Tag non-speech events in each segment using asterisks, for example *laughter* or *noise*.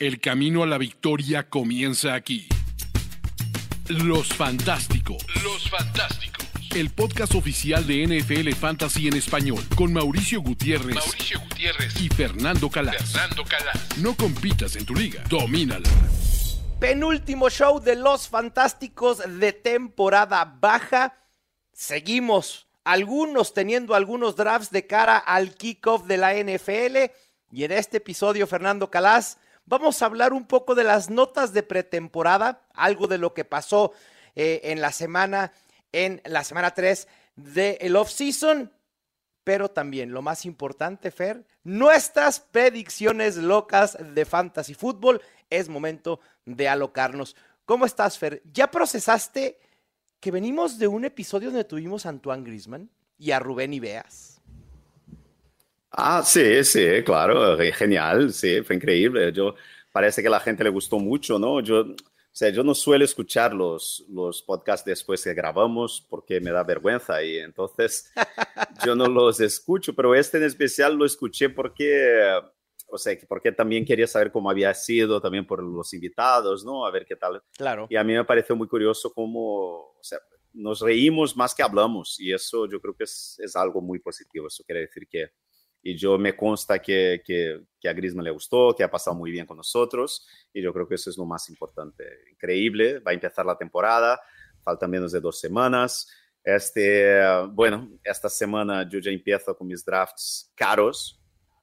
El camino a la victoria comienza aquí. Los Fantásticos. Los Fantásticos. El podcast oficial de NFL Fantasy en español con Mauricio Gutiérrez, Mauricio Gutiérrez y Fernando Calas. Fernando Calas. No compitas en tu liga, domínala. Penúltimo show de Los Fantásticos de temporada baja. Seguimos algunos teniendo algunos drafts de cara al kickoff de la NFL. Y en este episodio, Fernando Calas, vamos a hablar un poco de las notas de pretemporada, algo de lo que pasó eh, en la semana, en la semana 3 del off-season. Pero también, lo más importante, Fer, nuestras predicciones locas de fantasy fútbol. Es momento de alocarnos. ¿Cómo estás, Fer? ¿Ya procesaste que venimos de un episodio donde tuvimos a Antoine Grisman y a Rubén Ibeas? Ah, sí, sí, claro, genial, sí, fue increíble. Yo parece que a la gente le gustó mucho, ¿no? Yo, o sea, yo no suelo escuchar los, los podcasts después que grabamos porque me da vergüenza y entonces yo no los escucho, pero este en especial lo escuché porque, o sea, porque también quería saber cómo había sido, también por los invitados, ¿no? A ver qué tal. Claro. Y a mí me pareció muy curioso cómo, o sea, nos reímos más que hablamos y eso yo creo que es, es algo muy positivo. Eso quiere decir que y yo me consta que, que, que, a Griezmann le gustó, que ha pasado muy bien con nosotros y yo creo que eso es lo más importante. Increíble, va a empezar la temporada, falta menos de dos semanas. Este, bueno, esta semana yo ya empiezo con mis drafts caros.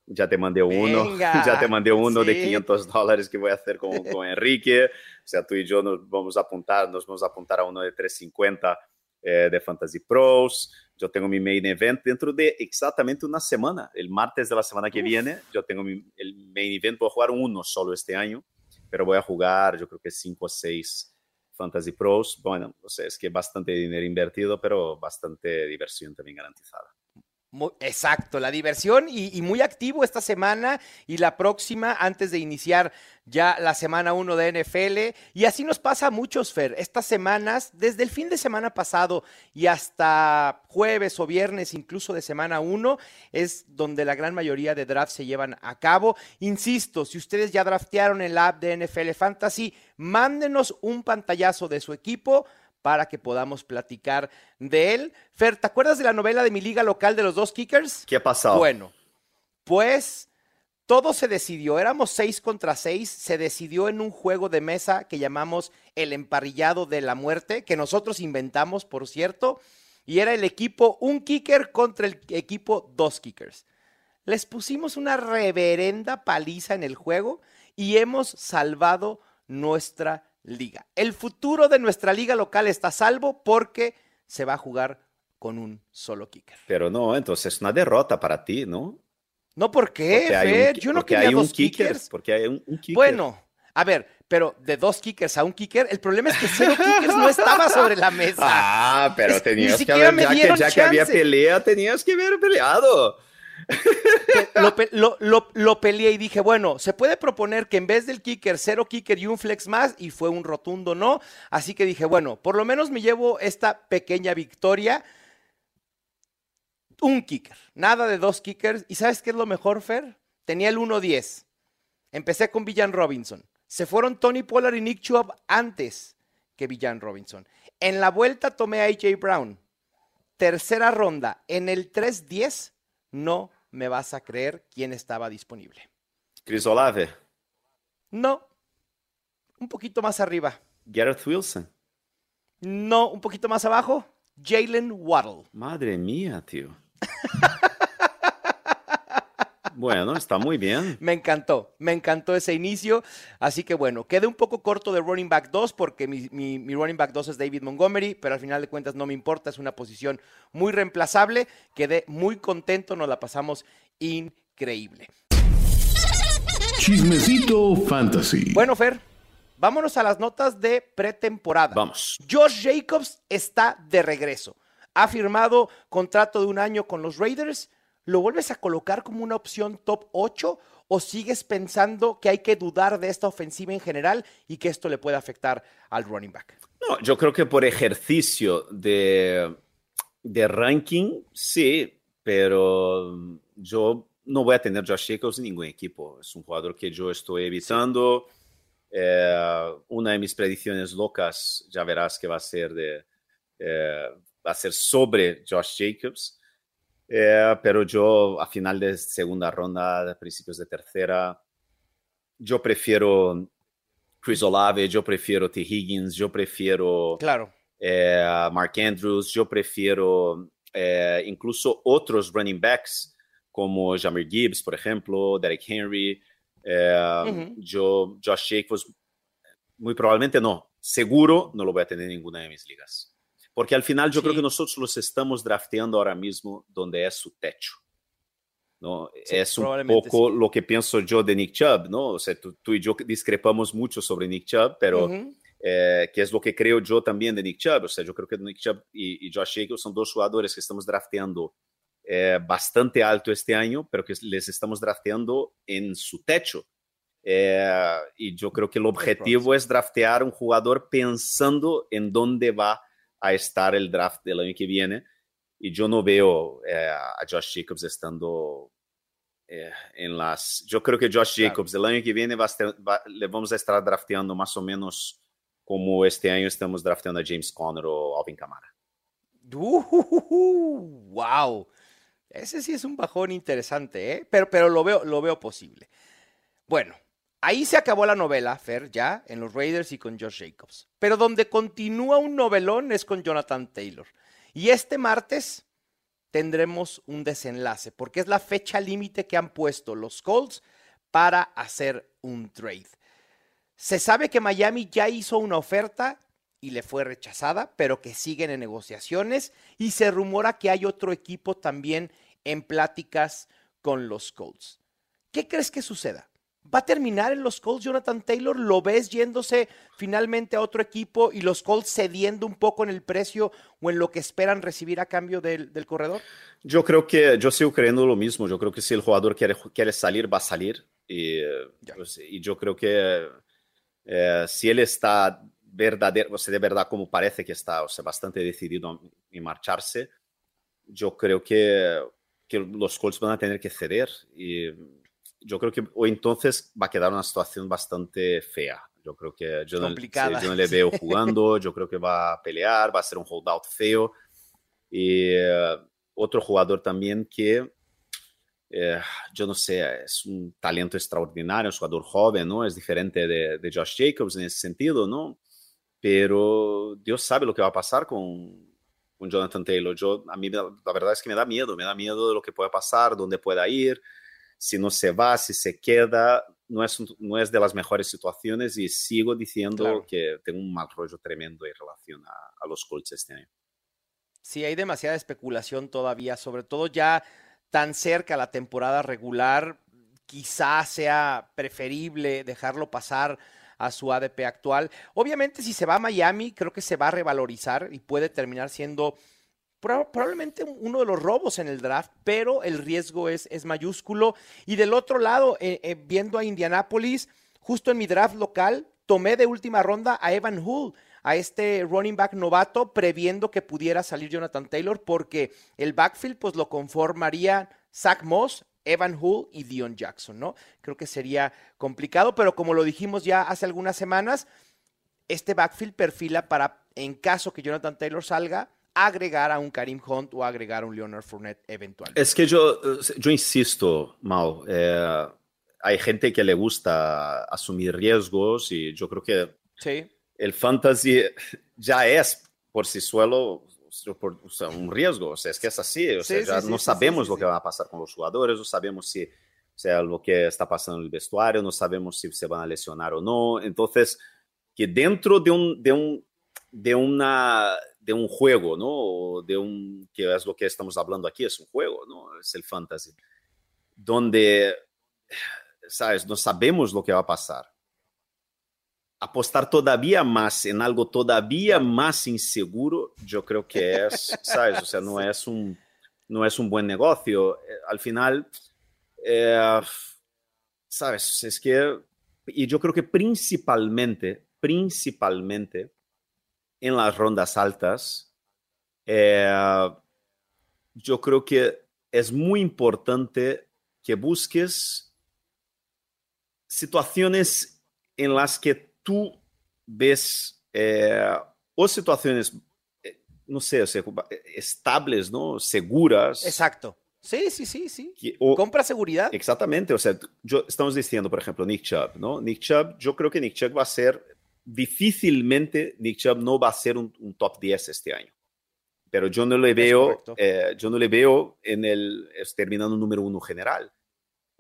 Ya te mandé uno, *laughs* Venga, ya te mandé uno sí. de 500 dólares que voy a hacer con, con Enrique. O sea, tú y yo nos vamos a apuntar, nos vamos a apuntar a uno de 350 eh, de Fantasy Pros. Yo tengo mi main event dentro de exactamente una semana. El martes de la semana que Uf. viene, yo tengo mi, el main event. Voy a jugar uno solo este año, pero voy a jugar, yo creo que cinco o seis Fantasy Pros. Bueno, o sea, es que bastante dinero invertido, pero bastante diversión también garantizada. Exacto, la diversión y, y muy activo esta semana y la próxima antes de iniciar ya la semana 1 de NFL. Y así nos pasa a muchos, Fer. Estas semanas, desde el fin de semana pasado y hasta jueves o viernes, incluso de semana 1, es donde la gran mayoría de drafts se llevan a cabo. Insisto, si ustedes ya draftearon en la app de NFL Fantasy, mándenos un pantallazo de su equipo para que podamos platicar de él. Fer, ¿te acuerdas de la novela de mi liga local de los dos kickers? ¿Qué ha pasado? Bueno, pues todo se decidió, éramos seis contra seis, se decidió en un juego de mesa que llamamos el emparrillado de la muerte, que nosotros inventamos, por cierto, y era el equipo un kicker contra el equipo dos kickers. Les pusimos una reverenda paliza en el juego y hemos salvado nuestra liga. El futuro de nuestra liga local está a salvo porque se va a jugar con un solo kicker. Pero no, entonces es una derrota para ti, ¿no? No, ¿por qué, un Fer? Yo no quería hay dos kicker, kickers. Porque hay un, un kicker. Bueno, a ver, pero de dos kickers a un kicker, el problema es que cero *laughs* kickers no estaba sobre la mesa. Ah, pero Es- tenías que haber, ya, que, ya que había pelea, tenías que haber peleado. Lo, lo- lo peleé y dije, bueno, se puede proponer que en vez del kicker, cero kicker y un flex más, y fue un rotundo no. Así que dije, bueno, por lo menos me llevo esta pequeña victoria. Un kicker, nada de dos kickers. ¿Y sabes qué es lo mejor, Fer? Tenía el 1-10. Empecé con Villan Robinson. Se fueron Tony Pollard y Nick Chubb antes que Villan Robinson. En la vuelta tomé a AJ Brown. Tercera ronda. En el 3-10 no me vas a creer quién estaba disponible. Chris Olave, No. Un poquito más arriba. Gareth Wilson. No, un poquito más abajo. Jalen Waddle. Madre mía, tío. *laughs* bueno, está muy bien. *laughs* Me encantó, me encantó ese inicio. Así que bueno, quedé un poco corto de running back 2 porque mi, mi- mi running back 2 es David Montgomery, pero al final de cuentas no me importa, es una posición muy reemplazable. Quedé muy contento, nos la pasamos increíble. Chismecito Fantasy. Bueno, Fer, vámonos a las notas de pretemporada. Vamos. Josh Jacobs está de regreso. Ha firmado contrato de un año con los Raiders. ¿Lo vuelves a colocar como una opción top 8 o sigues pensando que hay que dudar de esta ofensiva en general y que esto le puede afectar al running back? No, yo creo que por ejercicio de, de ranking, sí, pero yo no voy a tener Josh Jacobs en ningún equipo. Es un jugador que yo estoy evitando. Eh, una de mis predicciones locas, ya verás que va a ser de, eh, va a ser sobre Josh Jacobs. Eh, pero yo a final de segunda ronda, a principios de tercera, yo prefiero Chris Olave, yo prefiero T. Higgins, yo prefiero claro. Mark Andrews, yo prefiero incluso otros running backs como Jamir Gibbs, por ejemplo, Derek Henry, eh, yo, Josh Jacobs, muy probablemente no, seguro no lo voy a tener en ninguna de mis ligas. Porque al final yo creo que nosotros los estamos drafteando ahora mismo donde es su techo. ¿no? es un poco lo que pienso yo de Nick Chubb, ¿no? O sea, tú, y yo discrepamos mucho sobre Nick Chubb, pero eh, que es lo que creo yo también de Nick Chubb. O sea, yo creo que Nick Chubb y, y Josh Jacobs son dos jugadores que estamos drafteando eh, bastante alto este año, pero que les estamos drafteando en su techo. Eh, y yo creo que el objetivo es draftear un jugador pensando en dónde va a estar el draft del año que viene. Y yo no veo eh, a Josh Jacobs estando en las... Yo creo que Josh Jacobs el año que viene va le vamos a estar drafteando más o menos como este año estamos drafteando a James Conner o Alvin Kamara. Uh, ¡Wow! Ese sí es un bajón interesante, ¿eh? pero, pero lo, veo, lo veo posible. Bueno, ahí se acabó la novela, Fer, ya, en los Raiders y con Josh Jacobs. Pero donde continúa un novelón es con Jonathan Taylor. Y este martes tendremos un desenlace, porque es la fecha límite que han puesto los Colts para hacer un trade. Se sabe que Miami ya hizo una oferta y le fue rechazada, pero que siguen en negociaciones y se rumora que hay otro equipo también en pláticas con los Colts. ¿Qué crees que suceda? ¿Va a terminar en los Colts Jonathan Taylor? ¿Lo ves yéndose finalmente a otro equipo y los Colts cediendo un poco en el precio o en lo que esperan recibir a cambio del, corredor? Yo creo que yo sigo creyendo lo mismo. Yo creo que si el jugador quiere, quiere salir, va a salir. Y, pues, yo creo que eh, si él está verdadero, o sea, de verdad como parece que está, o sea, bastante decidido en marcharse, yo creo que, que los Colts van a tener que ceder y yo creo que o entonces va a quedar una situación bastante fea. Yo creo que yo no, yo no, le *laughs* veo jugando, yo creo que va a pelear, va a ser un holdout feo. Y eh, otro jugador también que, eh, yo no sé, es un talento extraordinario, un jugador joven, ¿no? Es diferente de, de Josh Jacobs en ese sentido, ¿no? pero Dios sabe lo que va a pasar con, con Jonathan Taylor. Yo, a mí la verdad es que me da miedo, me da miedo de lo que pueda pasar, dónde pueda ir, si no se va, si se queda. No es, no es de las mejores situaciones y sigo diciendo que tengo un mal rollo tremendo en relación a, a los Colts este año. Sí, hay demasiada especulación todavía, sobre todo ya tan cerca la temporada regular, quizás sea preferible dejarlo pasar a su ADP actual. Obviamente, si se va a Miami, creo que se va a revalorizar y puede terminar siendo probablemente uno de los robos en el draft, pero el riesgo es, es mayúsculo. Y del otro lado, eh, eh, viendo a Indianapolis, justo en mi draft local, tomé de última ronda a Evan Hull, a este running back novato, previendo que pudiera salir Jonathan Taylor, porque el backfield pues lo conformaría Zach Moss, Evan Hull y Dion Jackson, ¿no? Creo que sería complicado, pero como lo dijimos ya hace algunas semanas, este backfield perfila para, en caso que Jonathan Taylor salga, agregar a un Karim Hunt o agregar a un Leonard Fournette eventual. Es que yo, yo insisto, Mau, eh, hay gente que le gusta asumir riesgos y yo creo que sí. el fantasy ya es por sí solo o sea, un riesgo, o sea, es que es así, o sea, ya no sabemos lo que va a pasar con los jugadores, no sabemos si, o sea, lo que está pasando en el vestuario, no sabemos si se van a lesionar o no, entonces, que dentro de un, de un, de una, de un juego, ¿no? De un, que es lo que estamos hablando aquí, es un juego, ¿no? Es el fantasy, donde, sabes, no sabemos lo que va a pasar apostar todavía más en algo todavía más inseguro, yo creo que es, *laughs* ¿sabes? O sea, no es un, no es un buen negocio. Eh, al final, eh, ¿sabes? Es que, y yo creo que principalmente, principalmente en las rondas altas, eh, yo creo que es muy importante que busques situaciones en las que tú ves eh, o situaciones, eh, no sé, o sea, estables, ¿no? Seguras. Exacto. Sí, sí, sí, sí. o, Compra seguridad. Exactamente. O sea, yo, estamos diciendo, por ejemplo, Nick Chubb, ¿no? Nick Chubb, yo creo que Nick Chubb va a ser, difícilmente Nick Chubb no va a ser un, top 10 este año. Pero yo no le veo, eh, yo no le veo en el, terminando número uno general.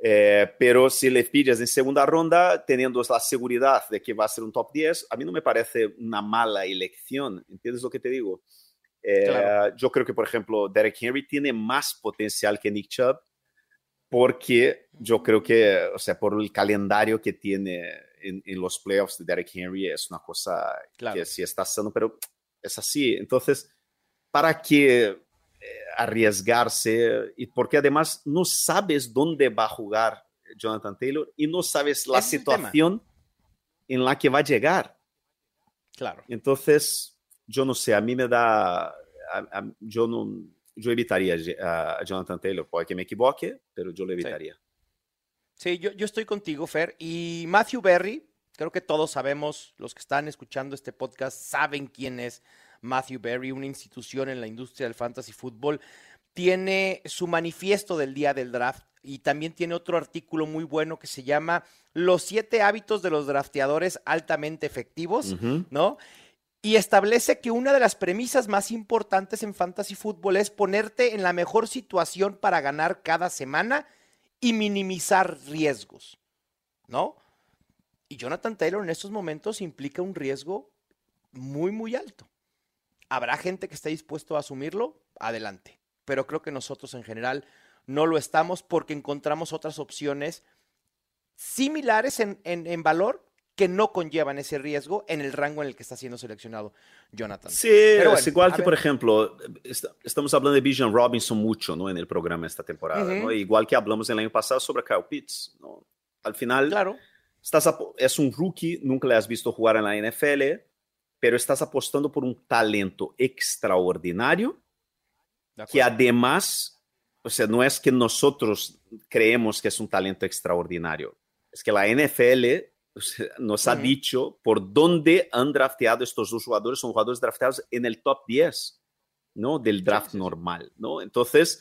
Eh, pero si le pillas en segunda ronda, teniendo la seguridad de que va a ser un top 10, a mí no me parece una mala elección. ¿Entiendes lo que te digo? Eh, yo creo que, por ejemplo, Derek Henry tiene más potencial que Nick Chubb porque yo creo que, o sea, por el calendario que tiene en, los playoffs de Derek Henry es una cosa que sí está haciendo, pero es así. Entonces, ¿para qué eh, arriesgarse? Y porque además no sabes dónde va a jugar Jonathan Taylor y no sabes la situación en la que va a llegar. Claro. Entonces, yo no sé, a mí me da, yo no, yo evitaría a, Jonathan Taylor, puede que me equivoque, pero yo lo evitaría. Sí, yo, yo estoy contigo, Fer. Y Matthew Berry, creo que todos sabemos, los que están escuchando este podcast saben quién es Matthew Berry, una institución en la industria del fantasy fútbol. Tiene su manifiesto del día del draft y también tiene otro artículo muy bueno que se llama Los siete hábitos de los drafteadores altamente efectivos, ¿no? y establece que una de las premisas más importantes en fantasy fútbol es ponerte en la mejor situación para ganar cada semana y minimizar riesgos, ¿no? Y Jonathan Taylor en estos momentos implica un riesgo muy, muy alto. ¿Habrá gente que esté dispuesto a asumirlo? Adelante. Pero creo que nosotros en general no lo estamos porque encontramos otras opciones similares en, en valor que no conllevan ese riesgo en el rango en el que está siendo seleccionado Jonathan. Sí, es igual que, por ejemplo, estamos hablando de Bijan Robinson mucho ¿no? en el programa esta temporada, ¿no? igual que hablamos el año pasado sobre Kyle Pitts. ¿no? Al final, claro. estás es un rookie, nunca le has visto jugar en la NFL, pero estás apostando por un talento extraordinario que además, o sea, no es que nosotros creemos que es un talento extraordinario, es que la NFL nos ha dicho por dónde han drafteado estos dos jugadores. Son jugadores drafteados en el top 10, ¿no? Del draft normal, ¿no? Entonces,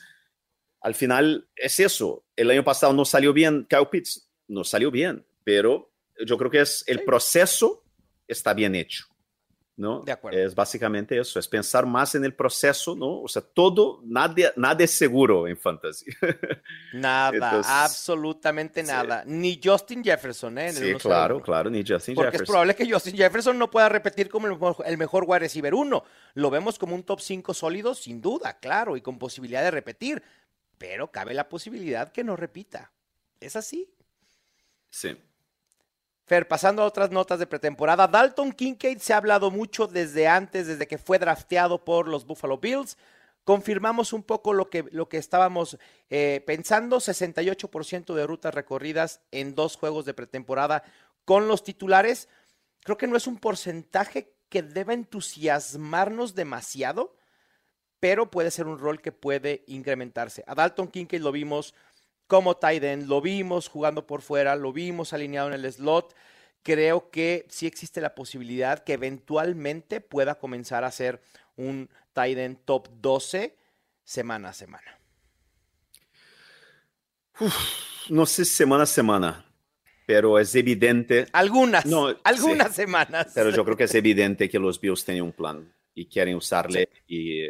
al final es eso. El año pasado no salió bien Kyle Pitts, no salió bien, pero yo creo que es el proceso está bien hecho. ¿No? De acuerdo. Es básicamente eso, es pensar más en el proceso, ¿no? O sea, todo, nada, nada es seguro en fantasy. *laughs* Nada, absolutamente nada. Ni Justin Jefferson, ¿eh? sí, claro, claro, ni Justin Jefferson. Porque es probable que Justin Jefferson no pueda repetir como el mejor, wide receiver uno. Lo vemos como un top 5 sólido, sin duda, claro, y con posibilidad de repetir. Pero cabe la posibilidad que no repita. ¿Es así? Sí. Fer, pasando a otras notas de pretemporada, Dalton Kincaid se ha hablado mucho desde antes, desde que fue drafteado por los Buffalo Bills. Confirmamos un poco lo que, lo que estábamos eh, pensando, 68% de rutas recorridas en dos juegos de pretemporada con los titulares. Creo que no es un porcentaje que deba entusiasmarnos demasiado, pero puede ser un rol que puede incrementarse. A Dalton Kincaid lo vimos como tight lo vimos jugando por fuera, lo vimos alineado en el slot. Creo que sí existe la posibilidad que eventualmente pueda comenzar a ser un tight top 12 semana a semana. no sé semana a semana, pero es evidente. Algunas, no, algunas semanas. Pero yo creo que es evidente que los Bills tienen un plan y quieren usarle y,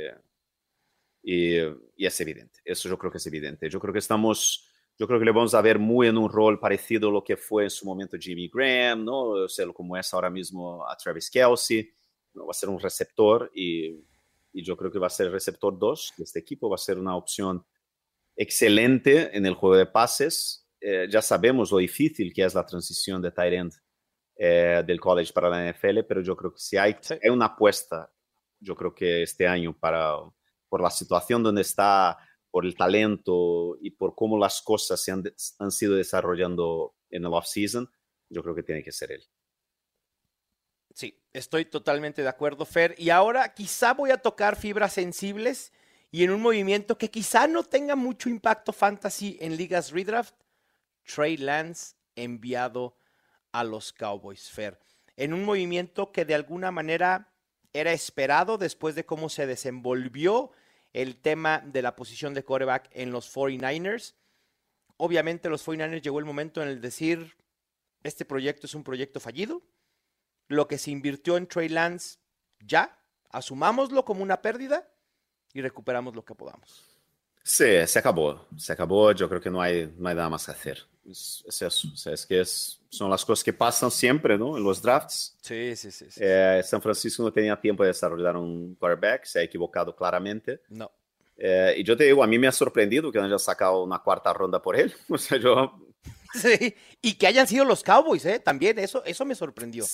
y, y, es evidente. Eso yo creo que es evidente. Yo creo que estamos yo creo que le vamos a ver muy en un rol parecido a lo que fue en su momento Jimmy Graham, ¿no? O sea, como es ahora mismo a Travis Kelsey, ¿no? va a ser un receptor y, y, yo creo que va a ser el receptor 2 de este equipo, va a ser una opción excelente en el juego de pases. Eh, ya sabemos lo difícil que es la transición de tight end eh, del college para la NFL, pero yo creo que si hay, hay una apuesta, yo creo que este año para, por la situación donde está por el talento y por cómo las cosas se han, han sido desarrollando en el off-season, yo creo que tiene que ser él. Sí, estoy totalmente de acuerdo, Fer. Y ahora quizá voy a tocar fibras sensibles Y en un movimiento que quizá no tenga mucho impacto fantasy en ligas redraft, Trey Lance enviado a los Cowboys Fair. En un movimiento que de alguna manera era esperado después de cómo se desenvolvió el tema de la posición de quarterback en los 49ers. Obviamente los 49ers llegó el momento en el decir, este proyecto es un proyecto fallido. Lo que se invirtió en Trey Lance, ya, asumámoslo como una pérdida y recuperamos lo que podamos. Sí, se acabó, se acabó, yo creo que no hay, no hay nada más que hacer. Es, es eso, o sea, es que es, son las cosas que pasan siempre, ¿no? En los drafts. Sí, sí, sí. sí. Eh, San Francisco no tenía tiempo de desarrollar un quarterback, se ha equivocado claramente. No. Eh, y yo te digo, a mí me ha sorprendido que no haya sacado una cuarta ronda por él. *laughs* O sea, yo... *laughs* Sí, y que hayan sido los Cowboys, ¿eh? También eso, eso me sorprendió.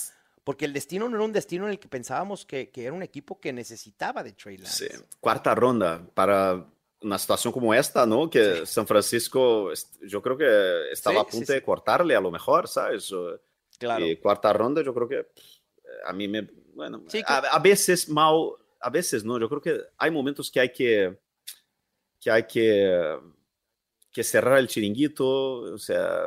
Porque el destino no era un destino en el que pensábamos que, que era un equipo que necesitaba de Trey Lance. Sí, cuarta ronda para una situación como esta, ¿no? Que Sí. San Francisco, yo creo que estaba Sí, a punto sí, de cortarle a lo mejor, ¿sabes? Claro. Y cuarta ronda, yo creo que pff, a mí me. Bueno, a, a veces mal, a veces no. Yo creo que hay momentos que hay que. que hay que. que cerrar el chiringuito, o sea,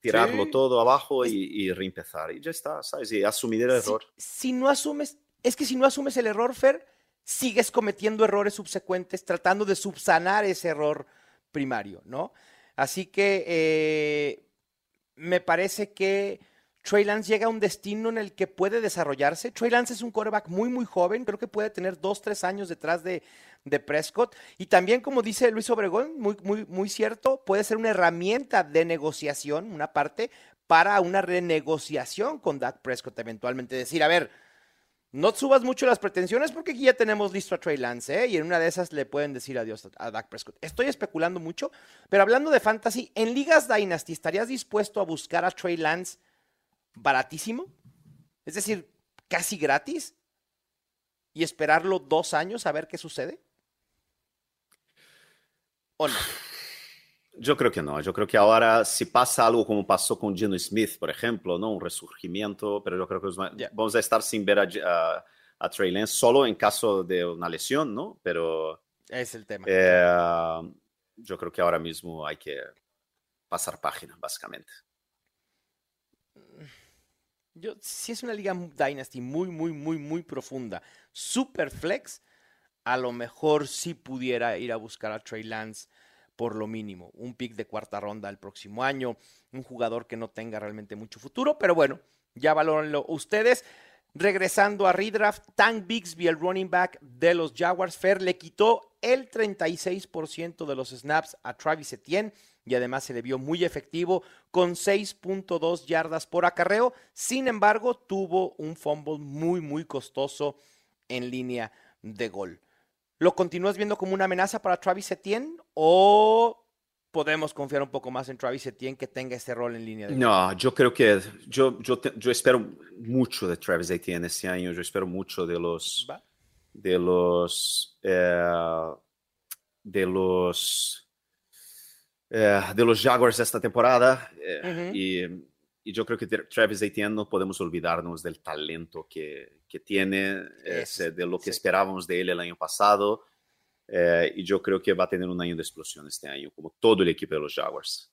tirarlo todo abajo y, y reempezar. Y ya está, ¿sabes? Y asumir el Si- error. Si, no asumes, es que si no asumes el error, Fer, sigues cometiendo errores subsecuentes, tratando de subsanar ese error primario, ¿no? Así que eh, me parece que Trey Lance llega a un destino en el que puede desarrollarse. Trey Lance es un quarterback muy, muy joven. Creo que puede tener dos, tres años detrás de, de Prescott. Y también, como dice Luis Obregón, muy, muy, muy cierto, puede ser una herramienta de negociación, una parte, para una renegociación con Dak Prescott eventualmente. Decir, a ver, no subas mucho las pretensiones porque aquí ya tenemos listo a Trey Lance, ¿eh? Y en una de esas le pueden decir adiós a, Dak Prescott. Estoy especulando mucho, pero hablando de fantasy, en Ligas Dynasty, ¿estarías dispuesto a buscar a Trey Lance baratísimo? Es decir, casi gratis. Y esperarlo dos años a ver qué sucede. ¿O no? Yo creo que no. Yo creo que ahora, si pasa algo como pasó con Gino Smith, por ejemplo, ¿no? Un resurgimiento, pero yo creo que Ya. vamos a estar sin ver a, a- a Trey Lance solo en caso de una lesión, ¿no? Pero Es el tema. eh, yo creo que ahora mismo hay que pasar página, básicamente. Yo, si es una liga Dynasty muy, muy, muy, muy profunda, super flex, a lo mejor sí pudiera ir a buscar a Trey Lance por lo mínimo. Un pick de cuarta ronda el próximo año, un jugador que no tenga realmente mucho futuro, pero bueno, ya valórenlo ustedes. Regresando a redraft, Tank Bixby, el running back de los Jaguars, Fer le quitó el 36% de los snaps a Travis Etienne y además se le vio muy efectivo con 6.2 yardas por acarreo. Sin embargo, tuvo un fumble muy, muy costoso en línea de gol. ¿Lo continúas viendo como una amenaza para Travis Etienne o podemos confiar un poco más en Travis Etienne que tenga este rol en línea de? No, yo creo que yo, yo, espero mucho de Travis Etienne este año. Yo espero mucho de los ¿Va? de los eh, de los eh, de los Jaguars esta temporada eh, y, y yo creo que Tra- Travis Etienne no podemos olvidarnos del talento que, que tiene, eh, Es- se- de lo que sí. esperábamos de él el año pasado eh, y yo creo que va a tener un año de explosión este año, como todo el equipo de los Jaguars.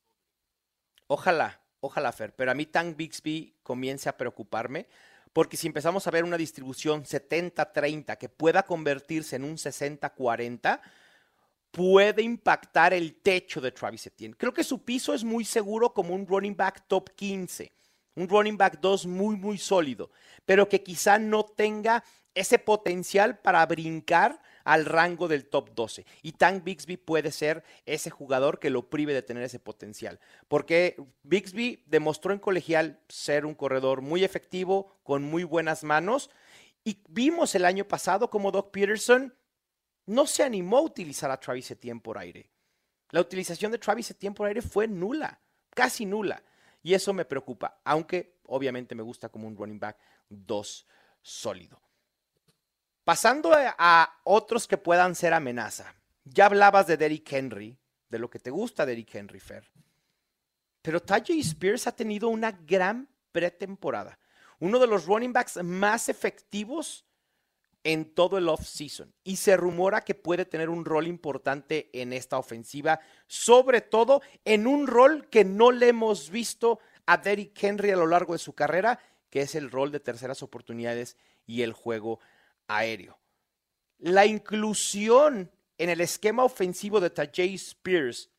Ojalá, ojalá, Fer, pero a mí Tank Bixby comience a preocuparme, porque si empezamos a ver una distribución 70-30 que pueda convertirse en un 60-40, puede impactar el techo de Travis Etienne. Creo que su piso es muy seguro como un running back top 15, un running back 2 muy, muy sólido, pero que quizá no tenga ese potencial para brincar al rango del top 12. Y Tank Bixby puede ser ese jugador que lo prive de tener ese potencial. Porque Bixby demostró en colegial ser un corredor muy efectivo, con muy buenas manos. Y vimos el año pasado como Doc Peterson no se animó a utilizar a Travis Etienne por aire. La utilización de Travis Etienne por aire fue nula, casi nula. Y eso me preocupa, aunque obviamente me gusta como un running back 2 sólido. Pasando a, otros que puedan ser amenaza. Ya hablabas de Derrick Henry, de lo que te gusta Derrick Henry, Fer. Pero Tajay Spears ha tenido una gran pretemporada. Uno de los running backs más efectivos en todo el off-season y se rumora que puede tener un rol importante en esta ofensiva, sobre todo en un rol que no le hemos visto a Derrick Henry a lo largo de su carrera, que es el rol de terceras oportunidades y el juego aéreo. La inclusión en el esquema ofensivo de Tajay Spears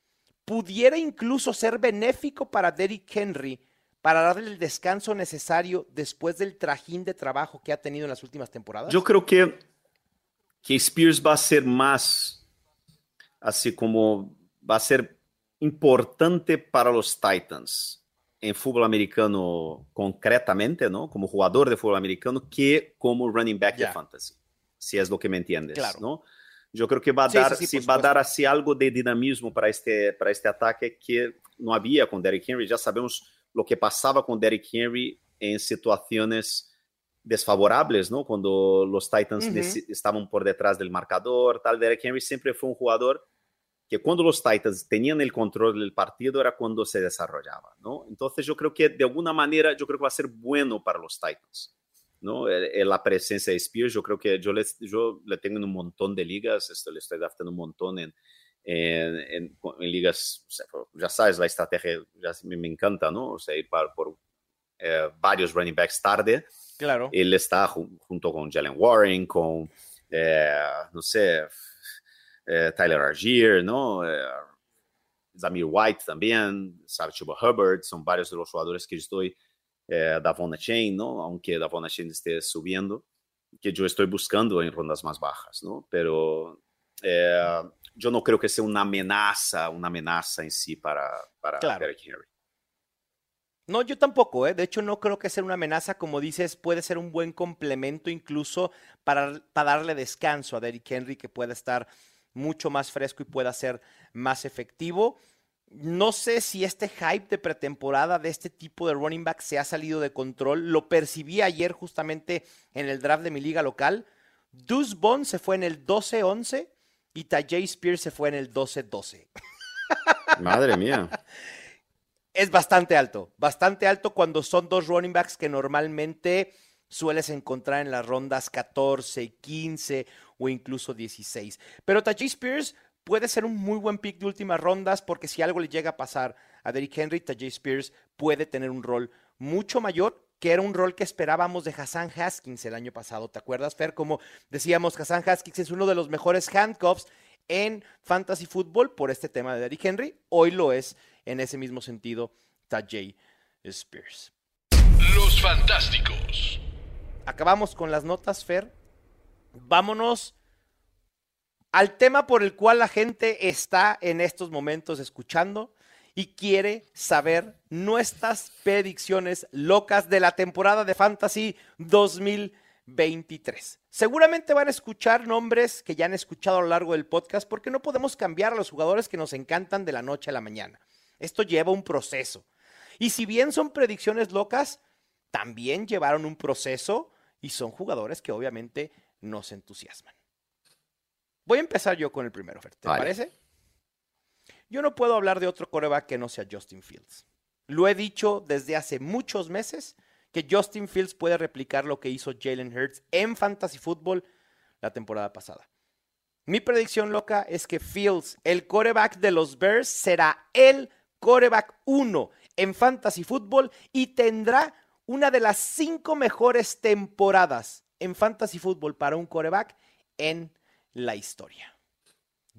pudiera incluso ser benéfico para Derrick Henry para darle el descanso necesario después del trajín de trabajo que ha tenido en las últimas temporadas? Yo creo que, que Spears va a ser más, así como va a ser importante para los Titans en fútbol americano concretamente, ¿no? Como jugador de fútbol americano, que como running back yeah. de fantasy, si es lo que me entiendes, claro. ¿no? Yo creo que va a Sí, dar, sí, sí, va a dar así algo de dinamismo para este, para este ataque que no había con Derrick Henry. Ya sabemos lo que pasaba con Derrick Henry en situaciones desfavorables, ¿no? Cuando los Titans Ujú. nece- estaban por detrás del marcador, tal. Derrick Henry siempre fue un jugador que cuando los Titans tenían el control del partido era cuando se desarrollaba, ¿no? Entonces yo creo que de alguna manera yo creo que va a ser bueno para los Titans, ¿no? La presencia de Spears, yo creo que yo le, yo le tengo en un montón de ligas, esto le estoy draftando un montón en, en, en- en ligas, ya sabes, la estrategia ya me, me encanta, ¿no? O sea, ir par- por eh, varios running backs tarde, Claro. él está ju- junto con Jalen Warren, con, eh, no sé, eh, Tyler Argier, ¿no? Zamir White también, sabe, Chuba Hubbard, son varios de los jugadores que estoy, eh, Davon Chain, ¿no? Aunque Davon Chain esté subiendo, que yo estoy buscando en rondas más bajas, ¿no? Pero eh, yo no creo que sea una amenaza, una amenaza en sí para, para Claro. Derrick Henry. No, yo tampoco, ¿eh? De hecho, no creo que sea una amenaza, como dices, puede ser un buen complemento incluso para, para darle descanso a Derrick Henry, que pueda estar mucho más fresco y pueda ser más efectivo. No sé si este hype de pretemporada de este tipo de running back se ha salido de control. Lo percibí ayer justamente en el draft de mi liga local. Deuce Bond se fue en el 12-11 y Tajay Spears se fue en el 12-12 Madre mía. es bastante alto, bastante alto cuando son dos running backs que normalmente sueles encontrar en las rondas 14, 15 o incluso 16. Pero Tajay Spears puede ser un muy buen pick de últimas rondas porque si algo le llega a pasar a Derrick Henry, Tajay Spears puede tener un rol mucho mayor que era un rol que esperábamos de Hassan Haskins el año pasado. ¿Te acuerdas, Fer? Como decíamos, Hassan Haskins es uno de los mejores handcuffs en fantasy fútbol por este tema de Derrick Henry. Hoy lo es en ese mismo sentido Tajay Spears. Los Fantásticos. Acabamos con las notas, Fer. Vámonos al tema por el cual la gente está en estos momentos escuchando y quiere saber nuestras predicciones locas de la temporada de Fantasy 2023. Seguramente van a escuchar nombres que ya han escuchado a lo largo del podcast porque no podemos cambiar a los jugadores que nos encantan de la noche a la mañana. Esto lleva un proceso. Y si bien son predicciones locas, también llevaron un proceso y son jugadores que obviamente nos entusiasman. Voy a empezar yo con el primero, Fer. ¿Te Vale. parece? Yo no puedo hablar de otro coreback que no sea Justin Fields. Lo he dicho desde hace muchos meses que Justin Fields puede replicar lo que hizo Jalen Hurts en Fantasy Football la temporada pasada. Mi predicción loca es que Fields, el coreback de los Bears, será el coreback 1 en Fantasy Football y tendrá una de las cinco mejores temporadas en Fantasy Football para un coreback en la historia.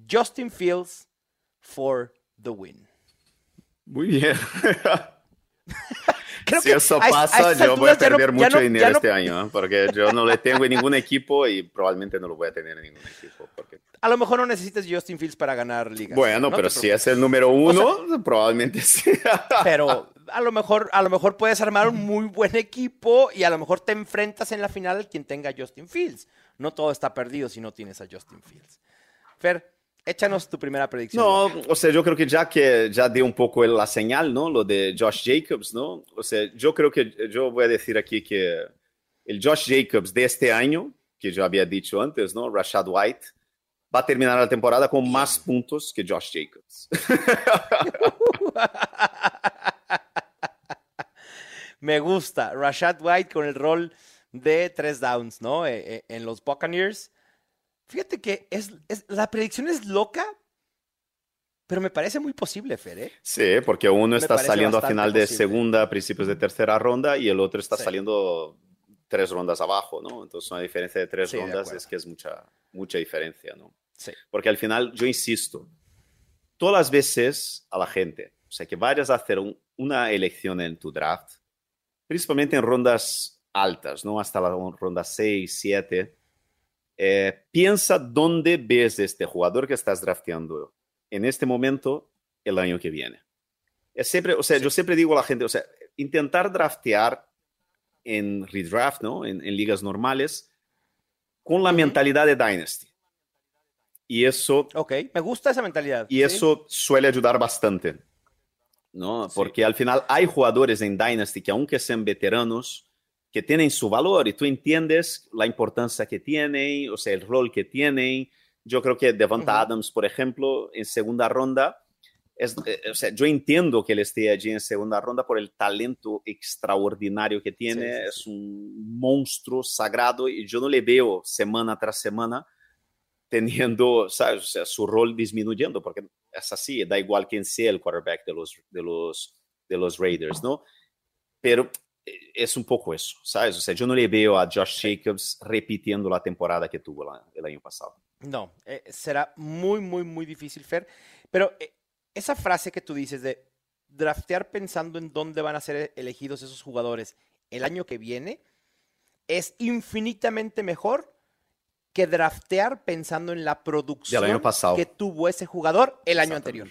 Justin Fields for the win. Muy bien. *laughs* Creo si que eso a es- a pasa, yo voy a no- perder mucho no- dinero no- este año, ¿eh? porque yo no le tengo en ningún equipo y probablemente no lo voy a tener en ningún equipo. porque- A lo mejor no necesitas Justin Fields para ganar ligas. Bueno, no pero si es el número uno, probablemente *laughs* sí. Pero a lo mejor, a lo mejor puedes armar un muy buen equipo y a lo mejor te enfrentas en la final al quien tenga a Justin Fields. No todo está perdido si no tienes a Justin Fields. Fer, échanos tu primera predicción. No, o sea, yo creo que ya que ya dio un poco la señal, ¿no? Lo de Josh Jacobs, ¿no? O sea, yo creo que yo voy a decir aquí que el Josh Jacobs de este año, que yo había dicho antes, ¿no? Rashad White, va a terminar la temporada con más puntos que Josh Jacobs. *laughs* Me gusta. Rashad White con el rol de tres downs, ¿no? E, e, en los Buccaneers. Fíjate que es, la predicción es loca, pero me parece muy posible, Fer. ¿eh? Sí, porque uno está saliendo a final de segunda, principios de tercera ronda, y el otro está saliendo tres rondas abajo, ¿no? Entonces una diferencia de tres rondas es que es mucha, mucha diferencia, ¿no? Sí. Porque al final, yo insisto, todas las veces a la gente, o sea, que vayas a hacer una elección en tu draft, principalmente en rondas altas, ¿no? Hasta la ronda 6, 7, eh, piensa dónde ves este jugador que estás drafteando en este momento el año que viene. Es siempre, o sea, yo siempre digo a la gente, o sea, intentar draftear en redraft, ¿no? En, ligas normales, con la mentalidad de Dynasty. Y eso... Ok, me gusta esa mentalidad. Y eso suele ayudar bastante, ¿no? Porque al final hay jugadores en Dynasty que aunque sean veteranos, que tienen su valor y tú entiendes la importancia que tienen, o sea, el rol que tienen. Yo creo que Devonta Adams, por ejemplo, en segunda ronda, es, eh, o sea, yo entiendo que él esté allí en segunda ronda por el talento extraordinario que tiene, es un monstruo sagrado y yo no le veo semana tras semana teniendo, ¿sabes? O sea, su rol disminuyendo, porque es así, da igual quién sea el quarterback de los, de los, de los Raiders, ¿no? Pero eh, es un poco eso, ¿sabes? O sea, yo no le veo a Josh Jacobs repitiendo la temporada que tuvo el año pasado. No, eh, será muy, muy, muy difícil, Fer. Pero esa frase que tú dices de draftear pensando en dónde van a ser elegidos esos jugadores el año que viene es infinitamente mejor que draftear pensando en la producción que tuvo ese jugador el año anterior.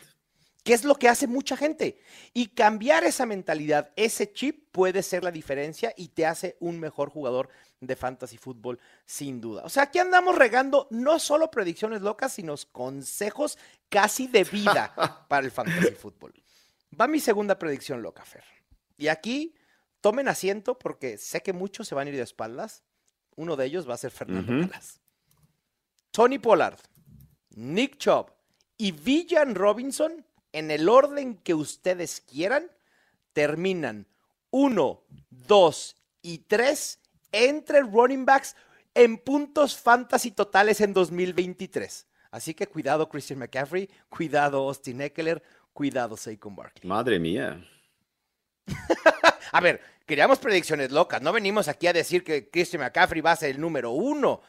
¿Qué es lo que hace mucha gente? Y cambiar esa mentalidad, ese chip puede ser la diferencia y te hace un mejor jugador de fantasy fútbol, sin duda. O sea, aquí andamos regando no solo predicciones locas, sino consejos casi de vida *laughs* para el fantasy fútbol. Va mi segunda predicción loca, Fer. Y aquí tomen asiento porque sé que muchos se van a ir de espaldas. Uno de ellos va a ser Fernando Tony Pollard, Nick Chubb y Villan Robinson, en el orden que ustedes quieran, terminan 1, 2 y 3 entre running backs en puntos fantasy totales en 2023. Así que cuidado Christian McCaffrey, cuidado Austin Eckler, cuidado Saquon Barkley. Madre mía. *laughs* a ver, queríamos predicciones locas, no venimos aquí a decir que Christian McCaffrey va a ser el número uno.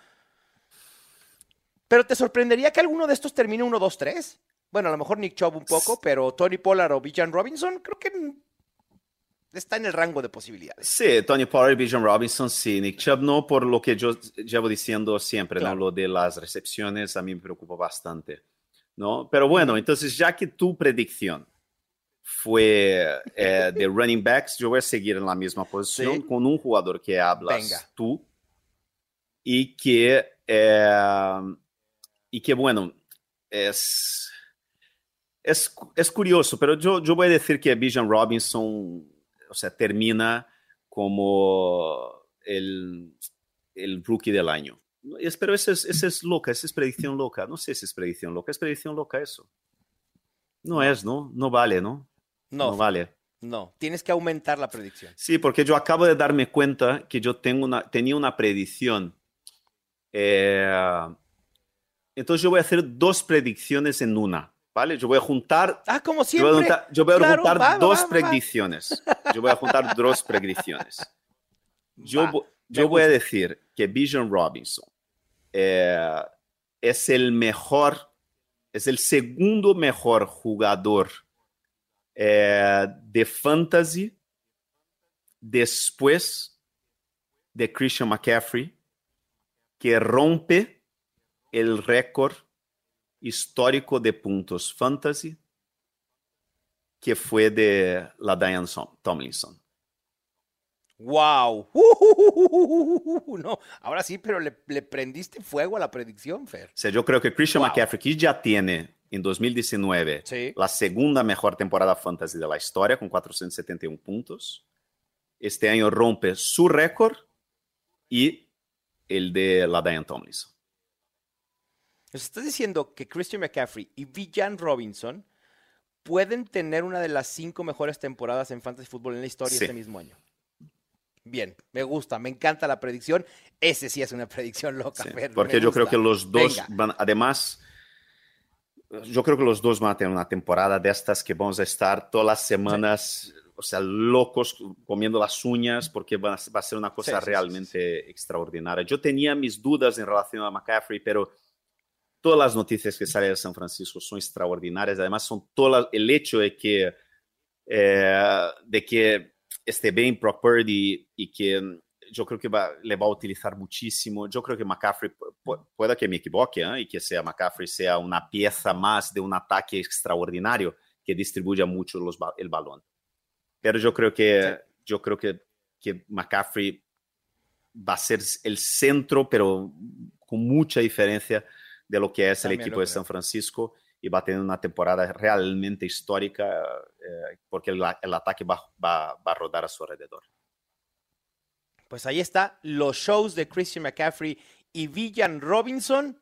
Pero te sorprendería que alguno de estos termine 1, 2, 3. Bueno, a lo mejor Nick Chubb un poco, pero Tony Pollard o Bijan Robinson, creo que está en el rango de posibilidades. Sí, Tony Pollard y Bijan Robinson, sí. Nick Chubb no, por lo que yo llevo diciendo siempre, ¿no? Lo de las recepciones a mí me preocupa bastante, ¿no? Pero bueno, entonces ya que tu predicción fue eh, *laughs* de running backs, yo voy a seguir en la misma posición con un jugador que hablas tú y que, eh, y que bueno, es... Es, es curioso, pero yo, yo voy a decir que Bijan Robinson o sea, termina como el, el rookie del año. Pero esa es, esa es loca, esa es predicción loca. No sé si es predicción loca, es predicción loca eso. No es, ¿no? No vale, ¿no? No, no vale. No, tienes que aumentar la predicción. Sí, porque yo acabo de darme cuenta que yo tengo una, tenía una predicción. Eh, entonces yo voy a hacer dos predicciones en una. ¿Vale? Yo voy a juntar. Ah, como siempre. Yo voy a, juntar dos predicciones. *laughs* Yo voy a juntar dos predicciones. Yo, yo voy a decir que Bijan Robinson eh, es el mejor, es el segundo mejor jugador eh, de fantasy después de Christian McCaffrey que rompe el récord histórico de puntos fantasy que fue de la Diane Tomlinson. ¡Wow! *laughs* no, ahora sí, pero le, prendiste fuego a la predicción, Fer. O sea, yo creo que Christian McCaffrey, que ya tiene en 2019 la segunda mejor temporada fantasy de la historia con 471 puntos, este año rompe su récord y el de la Diane Tomlinson. Nos estás diciendo que Christian McCaffrey y Villan Robinson pueden tener una de las cinco mejores temporadas en fantasy fútbol en la historia este mismo año. Bien, me gusta, me encanta la predicción. Ese sí es una predicción loca. porque yo creo que los dos van, además, yo creo que los dos van a tener una temporada de estas que vamos a estar todas las semanas, o sea, locos comiendo las uñas, porque va, a ser una cosa realmente extraordinaria. Yo tenía mis dudas en relación a McCaffrey, pero todas las noticias que salen de San Francisco son extraordinarias. Además, son todo el hecho de que, eh, de que esté bien Brock Purdy y que yo creo que va, le va a utilizar muchísimo. Yo creo que McCaffrey, pueda que me equivoque ¿eh? y que sea McCaffrey sea una pieza más de un ataque extraordinario que distribuya mucho los, el balón. Pero yo creo que, yo creo que, que McCaffrey va a ser el centro, pero con mucha diferencia de lo que es el equipo de San Francisco y va a tener una temporada realmente histórica eh, porque el, el ataque va, va, va a rodar a su alrededor. Pues ahí está, los shows de Christian McCaffrey y Villan Robinson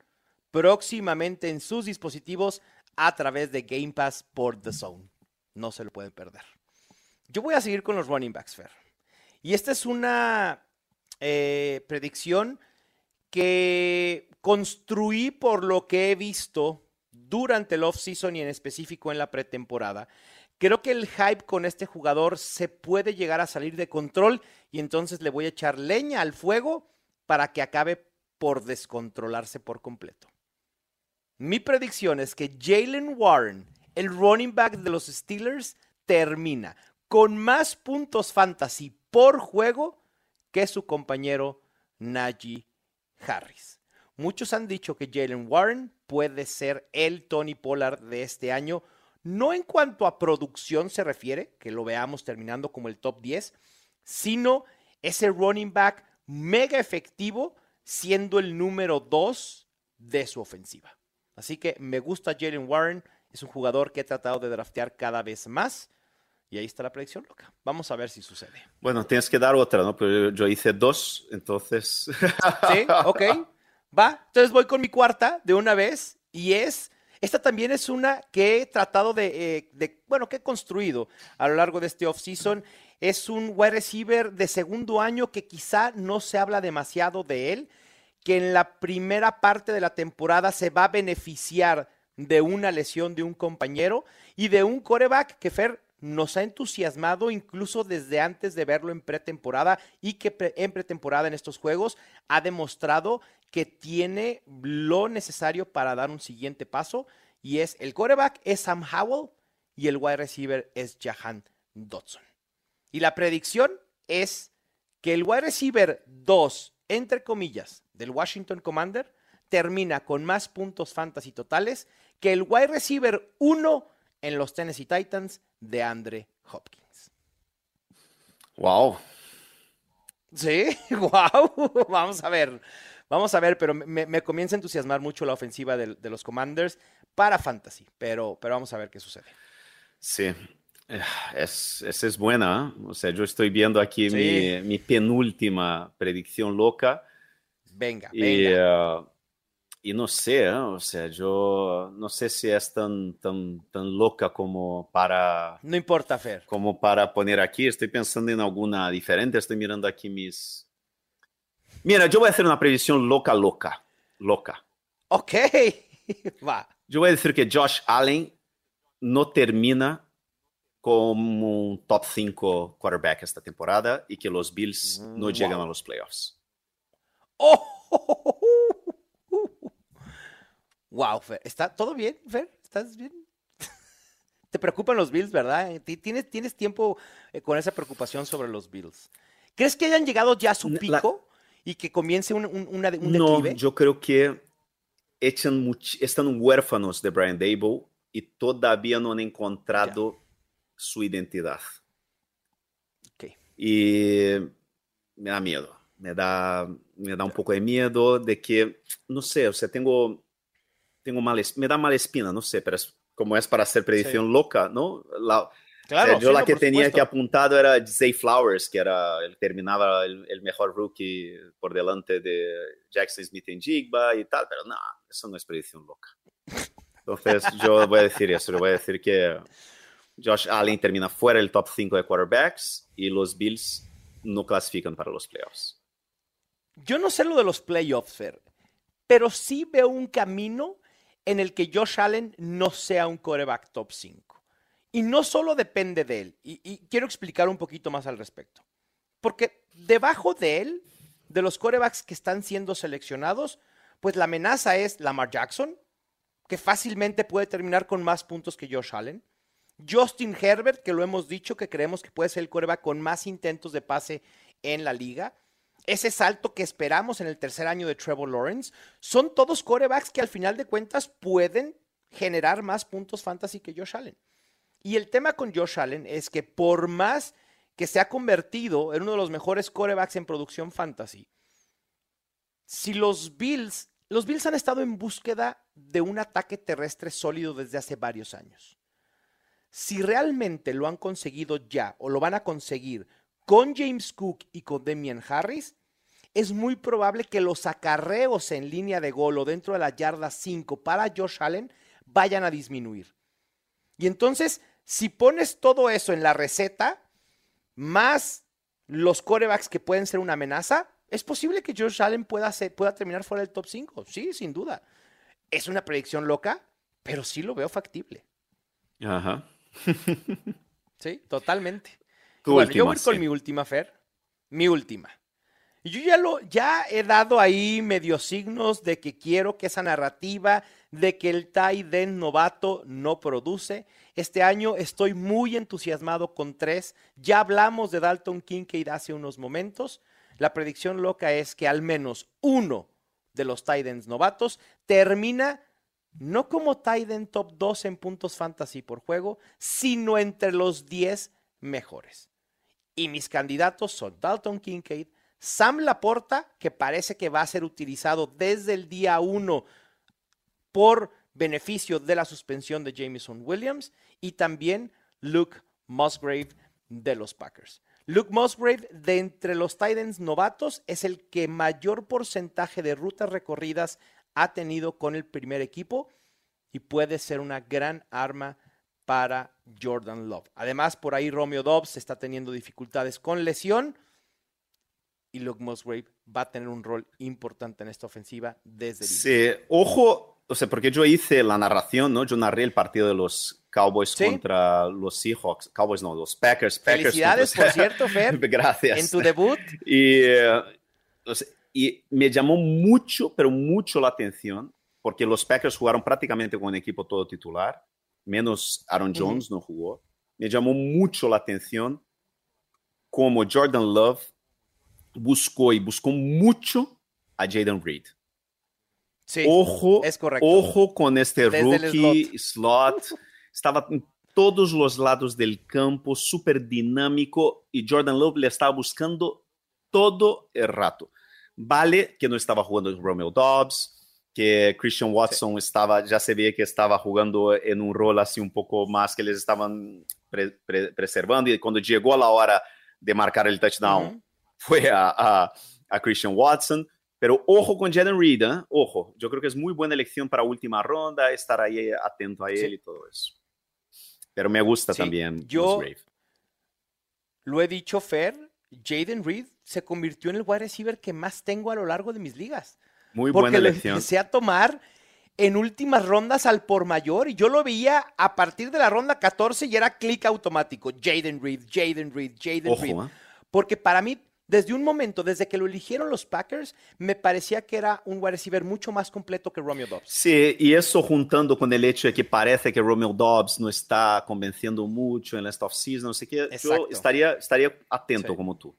próximamente en sus dispositivos a través de Game Pass por The Zone. No se lo pueden perder. Yo voy a seguir con los running backs, Fer. Y esta es una eh, predicción que construí por lo que he visto durante el off-season y en específico en la pretemporada. Creo que el hype con este jugador se puede llegar a salir de control y entonces le voy a echar leña al fuego para que acabe por descontrolarse por completo. Mi predicción es que Jalen Warren, el running back de los Steelers, termina con más puntos fantasy por juego que su compañero Najee Harris. Muchos han dicho que Jalen Warren puede ser el Tony Pollard de este año no en cuanto a producción se refiere, que lo veamos terminando como el top 10, sino ese running back mega efectivo siendo el número 2 de su ofensiva. Así que me gusta Jalen Warren, es un jugador que he tratado de draftear cada vez más. Y ahí está la predicción loca. Vamos a ver si sucede. Bueno, tienes que dar otra, ¿no? Pero yo hice dos, entonces. Sí, ok. Va. Entonces voy con mi cuarta de una vez. Y es esta también es una que he tratado eh, de, bueno, que he construido a lo largo de este offseason. Es un wide receiver de segundo año que quizá no se habla demasiado de él, que en la primera parte de la temporada se va a beneficiar de una lesión de un compañero y de un coreback que Fer nos ha entusiasmado incluso desde antes de verlo en pretemporada y que en pretemporada en estos juegos ha demostrado que tiene lo necesario para dar un siguiente paso y es el quarterback es Sam Howell y el wide receiver es Jahan Dodson. Y la predicción es que el wide receiver 2, entre comillas, del Washington Commander termina con más puntos fantasy totales que el wide receiver 1 en los Tennessee Titans de Andre Hopkins. Wow. Sí, *laughs* wow. Vamos a ver. Vamos a ver, pero me, comienza a entusiasmar mucho la ofensiva de, los Commanders para Fantasy, pero, pero vamos a ver qué sucede. Sí, eh, es, esa es buena. ¿eh? O sea, yo estoy viendo aquí mi, penúltima predicción loca. Venga, y, venga. Uh, y no sé, ¿eh? o sea, yo no sé si es tan, tan, tan loca como para... No importa, Fer. Como para poner aquí, estoy pensando en alguna diferente, estoy mirando aquí mis... Mira, yo voy a hacer una previsión loca, loca, loca. Ok, va. Yo voy a decir que Josh Allen no termina como un top 5 quarterback esta temporada y que los Bills no llegan a los playoffs. ¡Oh! *laughs* Wow, Fer. ¿Está todo bien, Fer? ¿Estás bien? *laughs* Te preocupan los Bills, ¿verdad? ¿Tienes, tienes tiempo eh, con esa preocupación sobre los Bills? ¿Crees que hayan llegado ya a su pico y que comience un, un, una, un No, yo creo que echan están huérfanos de Brian Dable y todavía no han encontrado su identidad. Okay. Y me da miedo, me da, me da un poco de miedo de que, no sé, o sea, tengo tengo mal, me da mala espina, no sé, pero es, como es para hacer predicción loca, ¿no? La, claro, yo la que tenía que apuntado era Zay Flowers, que era, terminaba el, mejor rookie por delante de Jackson Smith en Jigba y tal, pero no, eso no es predicción loca. Entonces yo voy a decir eso, yo voy a decir que Josh Allen termina fuera del top 5 de quarterbacks y los Bills no clasifican para los playoffs. Yo no sé lo de los playoffs, Fer, pero sí veo un camino en el que Josh Allen no sea un coreback top 5. Y no solo depende de él, y, quiero explicar un poquito más al respecto. Porque debajo de él, de los corebacks que están siendo seleccionados, pues la amenaza es Lamar Jackson, que fácilmente puede terminar con más puntos que Josh Allen. Justin Herbert, que lo hemos dicho, que creemos que puede ser el coreback con más intentos de pase en la liga. Ese salto que esperamos en el tercer año de Trevor Lawrence. Son todos corebacks que al final de cuentas pueden generar más puntos fantasy que Josh Allen. Y el tema con Josh Allen es que por más que se ha convertido en uno de los mejores corebacks en producción fantasy, si los Bills, los Bills han estado en búsqueda de un ataque terrestre sólido desde hace varios años. Si realmente lo han conseguido ya o lo van a conseguir con James Cook y con Demian Harris, es muy probable que los acarreos en línea de gol o dentro de la yarda 5 para Josh Allen vayan a disminuir. Y entonces, si pones todo eso en la receta, más los corebacks que pueden ser una amenaza, es posible que Josh Allen pueda, pueda terminar fuera del top 5. Sí, sin duda. Es una predicción loca, pero sí lo veo factible. Ajá. sí, totalmente. Bueno, yo voy con mi última, Fer. Mi última. Yo ya, lo, ya he dado ahí medios signos de que quiero que esa narrativa de que el Taiden novato no produce. Este año estoy muy entusiasmado con tres. Ya hablamos de Dalton Kincaid hace unos momentos. La predicción loca es que al menos uno de los Titans novatos termina no como Titan top 2 en puntos fantasy por juego, sino entre los 10 mejores. Y mis candidatos son Dalton Kincaid, Sam Laporta, que parece que va a ser utilizado desde el día 1 por beneficio de la suspensión de Jameson Williams, y también Luke Musgrave de los Packers. Luke Musgrave, de entre los Titans novatos, es el que mayor porcentaje de rutas recorridas ha tenido con el primer equipo y puede ser una gran arma para Jordan Love. Además, por ahí Romeo Dobbs está teniendo dificultades con lesión y Luke Musgrave va a tener un rol importante en esta ofensiva desde el Sí, ojo, o sea, porque yo hice la narración, ¿no? Yo narré el partido de los Cowboys contra los Seahawks. Cowboys no, los Packers. Packers Felicidades, por cierto, Fer. *laughs* Gracias. En tu debut. Y eh, y me llamó mucho, pero mucho la atención, porque los Packers jugaron prácticamente con un equipo todo titular, menos Aaron Jones no jugó. Me llamó mucho la atención cómo Jordan Love buscó y buscó mucho a Jaden Reed. Sí, ojo, es ojo con este rookie slot. Estaba en todos los lados del campo, súper dinámico, y Jordan Love le estaba buscando todo el rato. Vale que no estaba jugando Romeo Dobbs, que Christian Watson sí. estaba, ya se veía que estaba jugando en un rol así un poco más que les estaban pre, pre, preservando y cuando llegó la hora de marcar el touchdown uh -huh. fue a, a, a, Christian Watson. Pero ojo con Jaden Reed, ¿eh? ojo, yo creo que es muy buena elección para última ronda, estar ahí atento a él sí. y todo eso. Pero me gusta sí. también. Yo lo he dicho, Fer, Jaden Reed se convirtió en el wide receiver que más tengo a lo largo de mis ligas. Muy porque buena elección. lo empecé a tomar en últimas rondas al por mayor y yo lo veía a partir de la ronda 14 y era clic automático. Jaden Reed, Jaden Reed, Jaden Reed. ¿eh? Porque para mí, desde un momento, desde que lo eligieron los Packers, me parecía que era un wide receiver mucho más completo que Romeo Dobbs. Sí, y eso juntando con el hecho de que parece que Romeo Dobbs no está convenciendo mucho en esta offseason, no sé qué, yo estaría, estaría atento sí. como tú.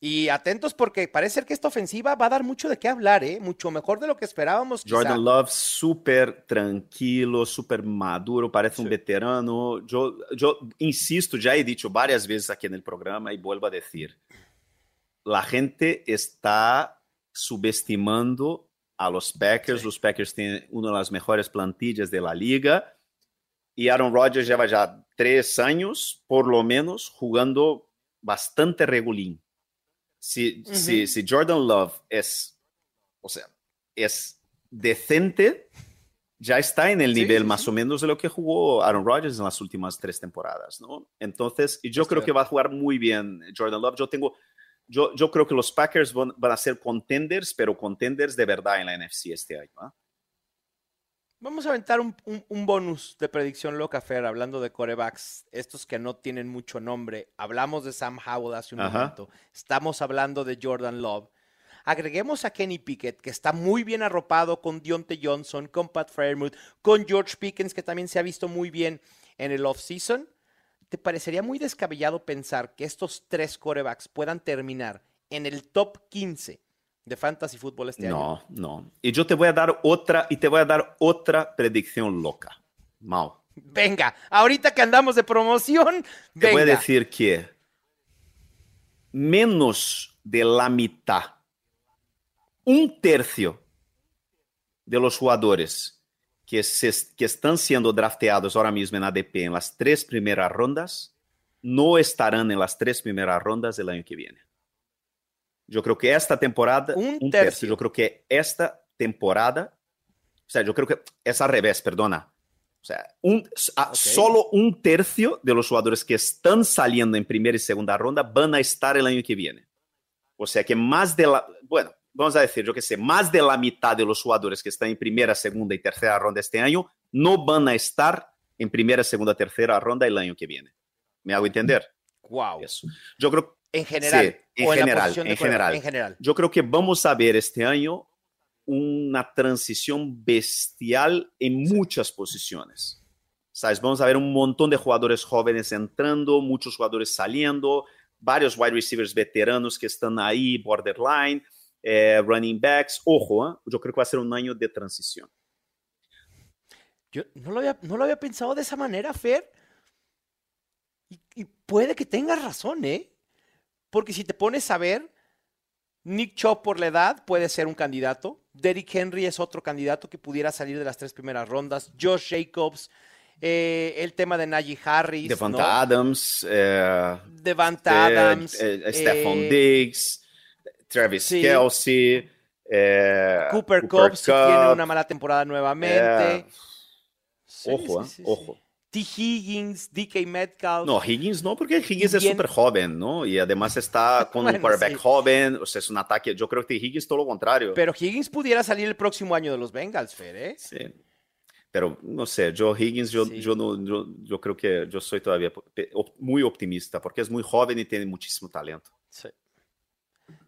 Y atentos porque parece que esta ofensiva va a dar mucho de qué hablar, ¿eh? Mucho mejor de lo que esperábamos. Jordan. Love súper tranquilo, súper maduro, parece sí. un veterano. Yo, yo insisto, ya he dicho varias veces aquí en el programa y vuelvo a decir, la gente está subestimando a los Packers. Sí. Los Packers tienen una de las mejores plantillas de la liga. Y Aaron Rodgers lleva ya tres años, por lo menos, jugando bastante regulín. Si, uh -huh. si, si, Jordan Love es, o sea, es decente, ya está en el nivel más o menos de lo que jugó Aaron Rodgers en las últimas tres temporadas, ¿no? Entonces, yo creo que va a jugar muy bien Jordan Love. Yo tengo, yo, yo creo que los Packers van, a ser contenders, pero contenders de verdad en la NFC este año. ¿ah? Vamos a aventar un, bonus de predicción loca, Fer, hablando de corebacks, estos que no tienen mucho nombre. Hablamos de Sam Howell hace un momento. Estamos hablando de Jordan Love. Agreguemos a Kenny Pickett, que está muy bien arropado con Dionte Johnson, con Pat Fairmouth, con George Pickens, que también se ha visto muy bien en el offseason. ¿Te parecería muy descabellado pensar que estos tres corebacks puedan terminar en el top 15 de fantasy fútbol este no, año? No, no. Y yo te voy a dar otra, y te voy a dar otra predicción loca. Mau. Venga, ahorita que andamos de promoción, te voy a decir que menos de la mitad un tercio de los jugadores que, que están siendo drafteados ahora mismo en ADP en las tres primeras rondas no estarán en las tres primeras rondas del año que viene. Yo creo que esta temporada, un, tercio. Yo creo que esta temporada, o sea, yo creo que es al revés, perdona. O sea, un, solo un tercio de los jugadores que están saliendo en primera y segunda ronda van a estar el año que viene. O sea que más de la, bueno, vamos a decir, yo que sé, más de la mitad de los jugadores que están en primera, segunda y tercera ronda este año no van a estar en primera, segunda, tercera ronda el año que viene. ¿Me hago entender? Wow. Eso. Yo creo en general, sí, en, general, en, general, en general. Yo creo que vamos a ver este año una transición bestial en muchas posiciones. ¿Sabes? Vamos a ver un montón de jugadores jóvenes entrando, muchos jugadores saliendo, varios wide receivers veteranos que están ahí, borderline eh, running backs. Ojo, ¿eh? yo creo que va a ser un año de transición. Yo no lo había, no lo había pensado de esa manera, Fer. Y, puede que tengas razón, ¿eh? Porque si te pones a ver, Nick Chop por la edad puede ser un candidato. Derrick Henry es otro candidato que pudiera salir de las tres primeras rondas. Josh Jacobs, eh, el tema de Najee Harris. Devonta Adams. Eh, Devonta Adams. Stephon Diggs. Travis Kelsey. Eh, Cooper, Cooper Cup, si tiene una mala temporada nuevamente. Eh, ojo, eh, ojo. T. Higgins, DK Metcalf. No, Higgins no, porque Higgins es súper joven, ¿no? Y además está *laughs* con un quarterback joven, o sea, es un ataque. Yo creo que Higgins todo lo contrario. Pero Higgins pudiera salir el próximo año de los Bengals, Fer, ¿eh? Sí. Pero no sé, yo Higgins, yo, yo, no, yo, yo creo que yo soy todavía muy optimista, porque es muy joven y tiene muchísimo talento. Sí.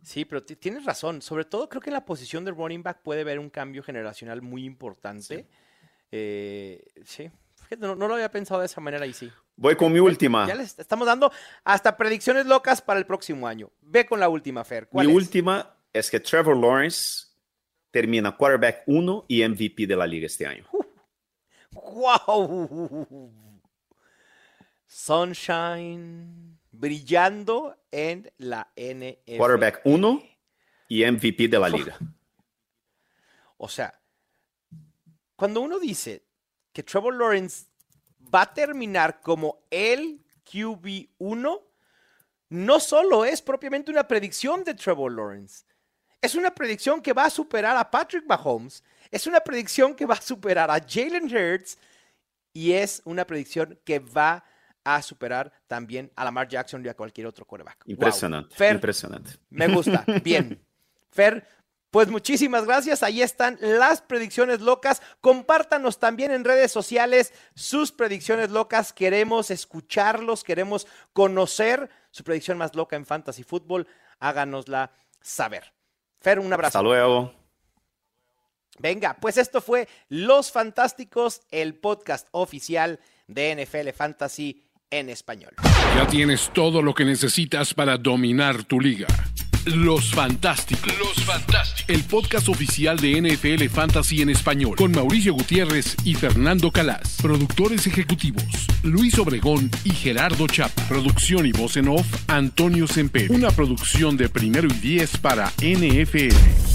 Sí, pero tienes razón. Sobre todo creo que en la posición de running back puede haber un cambio generacional muy importante. Sí. Eh, no, lo había pensado de esa manera y sí. Voy con mi última. Ya les estamos dando hasta predicciones locas para el próximo año. Ve con la última, Fer. mi última es que Trevor Lawrence termina quarterback 1 y MVP de la liga este año. ¡Wow! Sunshine brillando en la NFL. Quarterback 1 y MVP de la liga. O sea, cuando uno dice que Trevor Lawrence va a terminar como el QB1, no solo es propiamente una predicción de Trevor Lawrence, es una predicción que va a superar a Patrick Mahomes, es una predicción que va a superar a Jalen Hurts y es una predicción que va a superar también a Lamar Jackson y a cualquier otro quarterback. Impresionante. impresionante. Me gusta. *laughs* Bien. Fer, pues muchísimas gracias. Ahí están las predicciones locas. Compártanos también en redes sociales sus predicciones locas. Queremos escucharlos, queremos conocer su predicción más loca en Fantasy Football. Háganosla saber. Fer, un abrazo. Hasta luego. Venga, pues esto fue Los Fantásticos, el podcast oficial de NFL Fantasy en español. Ya tienes todo lo que necesitas para dominar tu liga. Los Fantásticos. Los Fantásticos. El podcast oficial de NFL Fantasy en español. Con Mauricio Gutiérrez y Fernando Calas. Productores ejecutivos. Luis Obregón y Gerardo Chapa. Producción y voz en off. Antonio Semper. Una producción de primero y diez para NFL.